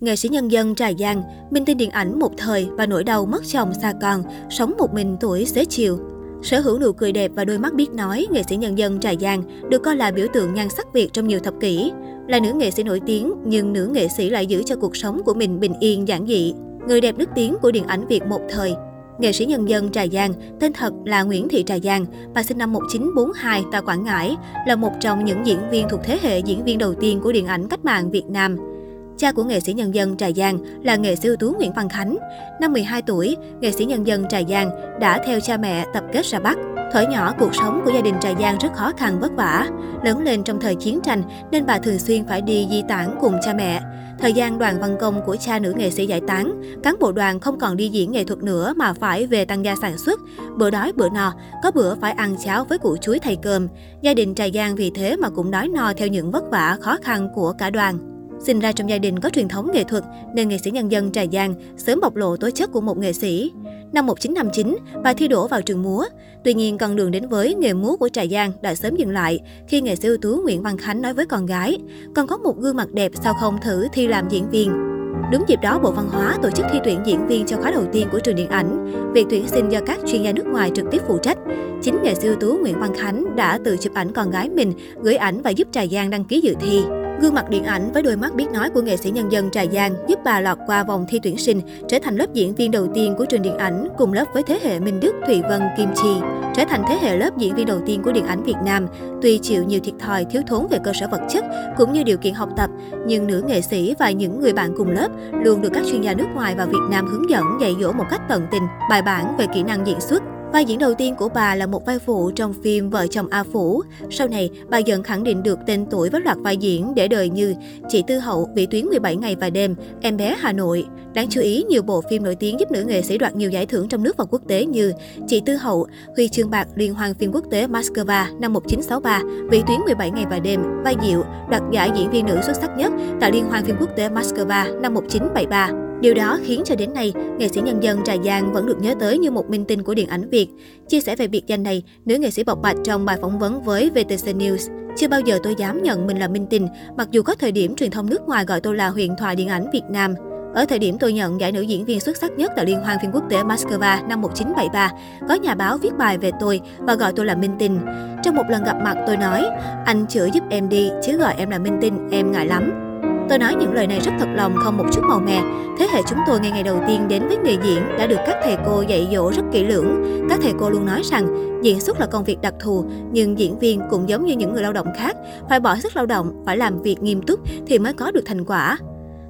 Nghệ sĩ nhân dân Trà Giang, minh tinh điện ảnh một thời và nỗi đau mất chồng xa con, sống một mình tuổi xế chiều. Sở hữu nụ cười đẹp và đôi mắt biết nói, nghệ sĩ nhân dân Trà Giang được coi là biểu tượng nhan sắc Việt trong nhiều thập kỷ. Là nữ nghệ sĩ nổi tiếng, nhưng nữ nghệ sĩ lại giữ cho cuộc sống của mình bình yên giản dị. Người đẹp nước tiếng của điện ảnh Việt một thời. Nghệ sĩ nhân dân Trà Giang, tên thật là Nguyễn Thị Trà Giang, bà sinh năm 1942 tại Quảng Ngãi, là một trong những diễn viên thuộc thế hệ diễn viên đầu tiên của điện ảnh cách mạng Việt Nam. Cha của nghệ sĩ nhân dân Trà Giang là nghệ sĩ ưu tú Nguyễn Văn Khánh. Năm 12 tuổi, nghệ sĩ nhân dân Trà Giang đã theo cha mẹ tập kết ra Bắc. Thời nhỏ, cuộc sống của gia đình Trà Giang rất khó khăn vất vả. Lớn lên trong thời chiến tranh nên bà thường xuyên phải đi di tản cùng cha mẹ. Thời gian đoàn văn công của cha nữ nghệ sĩ giải tán, cán bộ đoàn không còn đi diễn nghệ thuật nữa mà phải về tăng gia sản xuất. Bữa đói bữa no, có bữa phải ăn cháo với củ chuối thay cơm. Gia đình Trà Giang vì thế mà cũng đói no theo những vất vả khó khăn của cả đoàn. Sinh ra trong gia đình có truyền thống nghệ thuật nên nghệ sĩ nhân dân Trà Giang sớm bộc lộ tố chất của một nghệ sĩ. Năm 1959, bà thi đỗ vào trường múa. Tuy nhiên, con đường đến với nghề múa của Trà Giang đã sớm dừng lại khi nghệ sĩ ưu tú Nguyễn Văn Khánh nói với con gái, con có một gương mặt đẹp sao không thử thi làm diễn viên. Đúng dịp đó, Bộ Văn hóa tổ chức thi tuyển diễn viên cho khóa đầu tiên của trường điện ảnh. Việc tuyển sinh do các chuyên gia nước ngoài trực tiếp phụ trách. Chính nghệ sĩ ưu tú Nguyễn Văn Khánh đã tự chụp ảnh con gái mình, gửi ảnh và giúp Trà Giang đăng ký dự thi. Gương mặt điện ảnh với đôi mắt biết nói của nghệ sĩ nhân dân Trà Giang giúp bà lọt qua vòng thi tuyển sinh, trở thành lớp diễn viên đầu tiên của trường điện ảnh cùng lớp với thế hệ Minh Đức, Thủy Vân, Kim Chi, trở thành thế hệ lớp diễn viên đầu tiên của điện ảnh Việt Nam. Tuy chịu nhiều thiệt thòi, thiếu thốn về cơ sở vật chất cũng như điều kiện học tập, nhưng nữ nghệ sĩ và những người bạn cùng lớp luôn được các chuyên gia nước ngoài và Việt Nam hướng dẫn dạy dỗ một cách tận tình, bài bản về kỹ năng diễn xuất. Vai diễn đầu tiên của bà là một vai phụ trong phim Vợ chồng A Phủ. Sau này, bà dần khẳng định được tên tuổi với loạt vai diễn để đời như Chị Tư Hậu, Vị Tuyến 17 ngày và đêm, Em bé Hà Nội. Đáng chú ý, nhiều bộ phim nổi tiếng giúp nữ nghệ sĩ đoạt nhiều giải thưởng trong nước và quốc tế như Chị Tư Hậu, Huy chương bạc Liên hoan phim quốc tế Moscow năm 1963, Vị Tuyến 17 ngày và đêm, vai Diệu, đoạt giải diễn viên nữ xuất sắc nhất tại Liên hoan phim quốc tế Moscow năm 1973. Điều đó khiến cho đến nay, nghệ sĩ nhân dân Trà Giang vẫn được nhớ tới như một minh tinh của điện ảnh Việt. Chia sẻ về biệt danh này, nữ nghệ sĩ bộc bạch trong bài phỏng vấn với VTC News. Chưa bao giờ tôi dám nhận mình là minh tinh, mặc dù có thời điểm truyền thông nước ngoài gọi tôi là huyền thoại điện ảnh Việt Nam. Ở thời điểm tôi nhận giải nữ diễn viên xuất sắc nhất tại Liên hoan phim quốc tế Moscow năm 1973, có nhà báo viết bài về tôi và gọi tôi là minh tinh. Trong một lần gặp mặt tôi nói, anh chữa giúp em đi, chứ gọi em là minh tinh, em ngại lắm. Tôi nói những lời này rất thật lòng, không một chút màu mè. Thế hệ chúng tôi ngay ngày đầu tiên đến với nghề diễn đã được các thầy cô dạy dỗ rất kỹ lưỡng. Các thầy cô luôn nói rằng diễn xuất là công việc đặc thù, nhưng diễn viên cũng giống như những người lao động khác, phải bỏ sức lao động, phải làm việc nghiêm túc thì mới có được thành quả.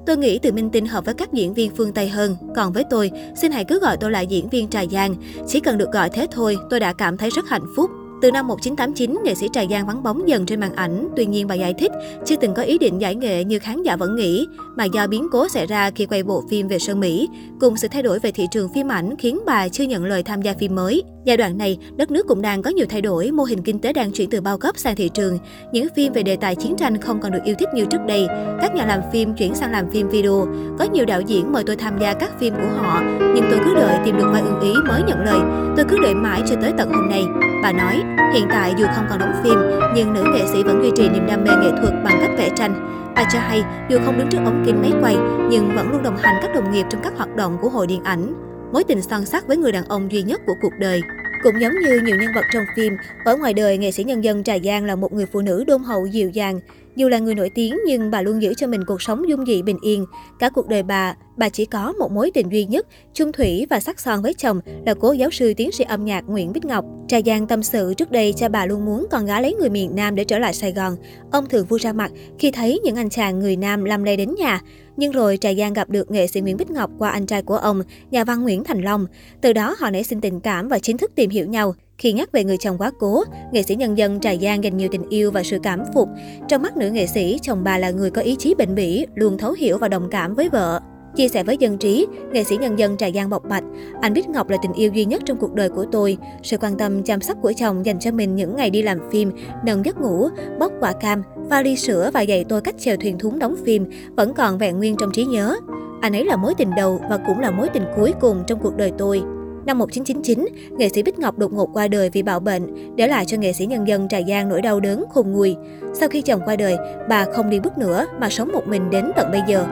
Tôi nghĩ từ Minh Tinh hợp với các diễn viên phương Tây hơn. Còn với tôi, xin hãy cứ gọi tôi là diễn viên Trà Giang. Chỉ cần được gọi thế thôi, tôi đã cảm thấy rất hạnh phúc. Từ năm 1989, nghệ sĩ Trà Giang vắng bóng dần trên màn ảnh. Tuy nhiên bà giải thích, chưa từng có ý định giải nghệ như khán giả vẫn nghĩ, mà do biến cố xảy ra khi quay bộ phim về Sơn Mỹ, cùng sự thay đổi về thị trường phim ảnh khiến bà chưa nhận lời tham gia phim mới. Giai đoạn này, đất nước cũng đang có nhiều thay đổi, mô hình kinh tế đang chuyển từ bao cấp sang thị trường. Những phim về đề tài chiến tranh không còn được yêu thích như trước đây. Các nhà làm phim chuyển sang làm phim video. Có nhiều đạo diễn mời tôi tham gia các phim của họ, nhưng tôi cứ đợi tìm được vai ưng ý mới nhận lời. Tôi cứ đợi mãi cho tới tận hôm nay. Bà nói, hiện tại dù không còn đóng phim, nhưng nữ nghệ sĩ vẫn duy trì niềm đam mê nghệ thuật bằng cách vẽ tranh. Bà cho hay, dù không đứng trước ống kính máy quay, nhưng vẫn luôn đồng hành các đồng nghiệp trong các hoạt động của hội điện ảnh mối tình son sắc với người đàn ông duy nhất của cuộc đời. Cũng giống như nhiều nhân vật trong phim, ở ngoài đời, nghệ sĩ nhân dân Trà Giang là một người phụ nữ đôn hậu dịu dàng. Dù là người nổi tiếng nhưng bà luôn giữ cho mình cuộc sống dung dị bình yên. Cả cuộc đời bà, bà chỉ có một mối tình duy nhất, chung thủy và sắc son với chồng là cố giáo sư tiến sĩ âm nhạc Nguyễn Bích Ngọc. Trà Giang tâm sự trước đây cha bà luôn muốn con gái lấy người miền Nam để trở lại Sài Gòn. Ông thường vui ra mặt khi thấy những anh chàng người Nam làm lây đến nhà. Nhưng rồi Trà Giang gặp được nghệ sĩ Nguyễn Bích Ngọc qua anh trai của ông, nhà văn Nguyễn Thành Long. Từ đó họ nảy sinh tình cảm và chính thức tìm hiểu nhau. Khi nhắc về người chồng quá cố, nghệ sĩ nhân dân Trà Giang dành nhiều tình yêu và sự cảm phục. Trong mắt nữ nghệ sĩ, chồng bà là người có ý chí bền bỉ, luôn thấu hiểu và đồng cảm với vợ. Chia sẻ với dân trí, nghệ sĩ nhân dân Trà Giang bộc bạch, anh Bích Ngọc là tình yêu duy nhất trong cuộc đời của tôi. Sự quan tâm chăm sóc của chồng dành cho mình những ngày đi làm phim, nâng giấc ngủ, bóc quả cam, pha ly sữa và dạy tôi cách chèo thuyền thúng đóng phim vẫn còn vẹn nguyên trong trí nhớ. Anh ấy là mối tình đầu và cũng là mối tình cuối cùng trong cuộc đời tôi. Năm 1999, nghệ sĩ Bích Ngọc đột ngột qua đời vì bạo bệnh, để lại cho nghệ sĩ nhân dân Trà Giang nỗi đau đớn khôn nguôi. Sau khi chồng qua đời, bà không đi bước nữa mà sống một mình đến tận bây giờ.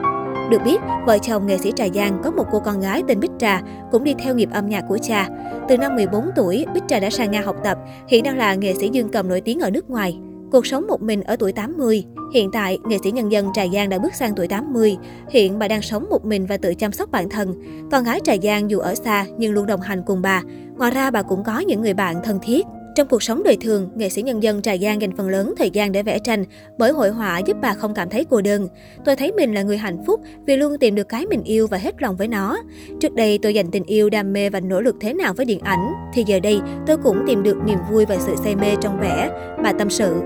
Được biết, vợ chồng nghệ sĩ Trà Giang có một cô con gái tên Bích Trà, cũng đi theo nghiệp âm nhạc của cha. Từ năm 14 tuổi, Bích Trà đã sang Nga học tập, hiện đang là nghệ sĩ dương cầm nổi tiếng ở nước ngoài. Cuộc sống một mình ở tuổi 80. Hiện tại, nghệ sĩ nhân dân Trà Giang đã bước sang tuổi 80. Hiện bà đang sống một mình và tự chăm sóc bản thân. Con gái Trà Giang dù ở xa nhưng luôn đồng hành cùng bà. Ngoài ra, bà cũng có những người bạn thân thiết. Trong cuộc sống đời thường, nghệ sĩ nhân dân Trà Giang dành phần lớn thời gian để vẽ tranh, bởi hội họa giúp bà không cảm thấy cô đơn. Tôi thấy mình là người hạnh phúc vì luôn tìm được cái mình yêu và hết lòng với nó. Trước đây tôi dành tình yêu, đam mê và nỗ lực thế nào với điện ảnh, thì giờ đây tôi cũng tìm được niềm vui và sự say mê trong vẽ, bà tâm sự.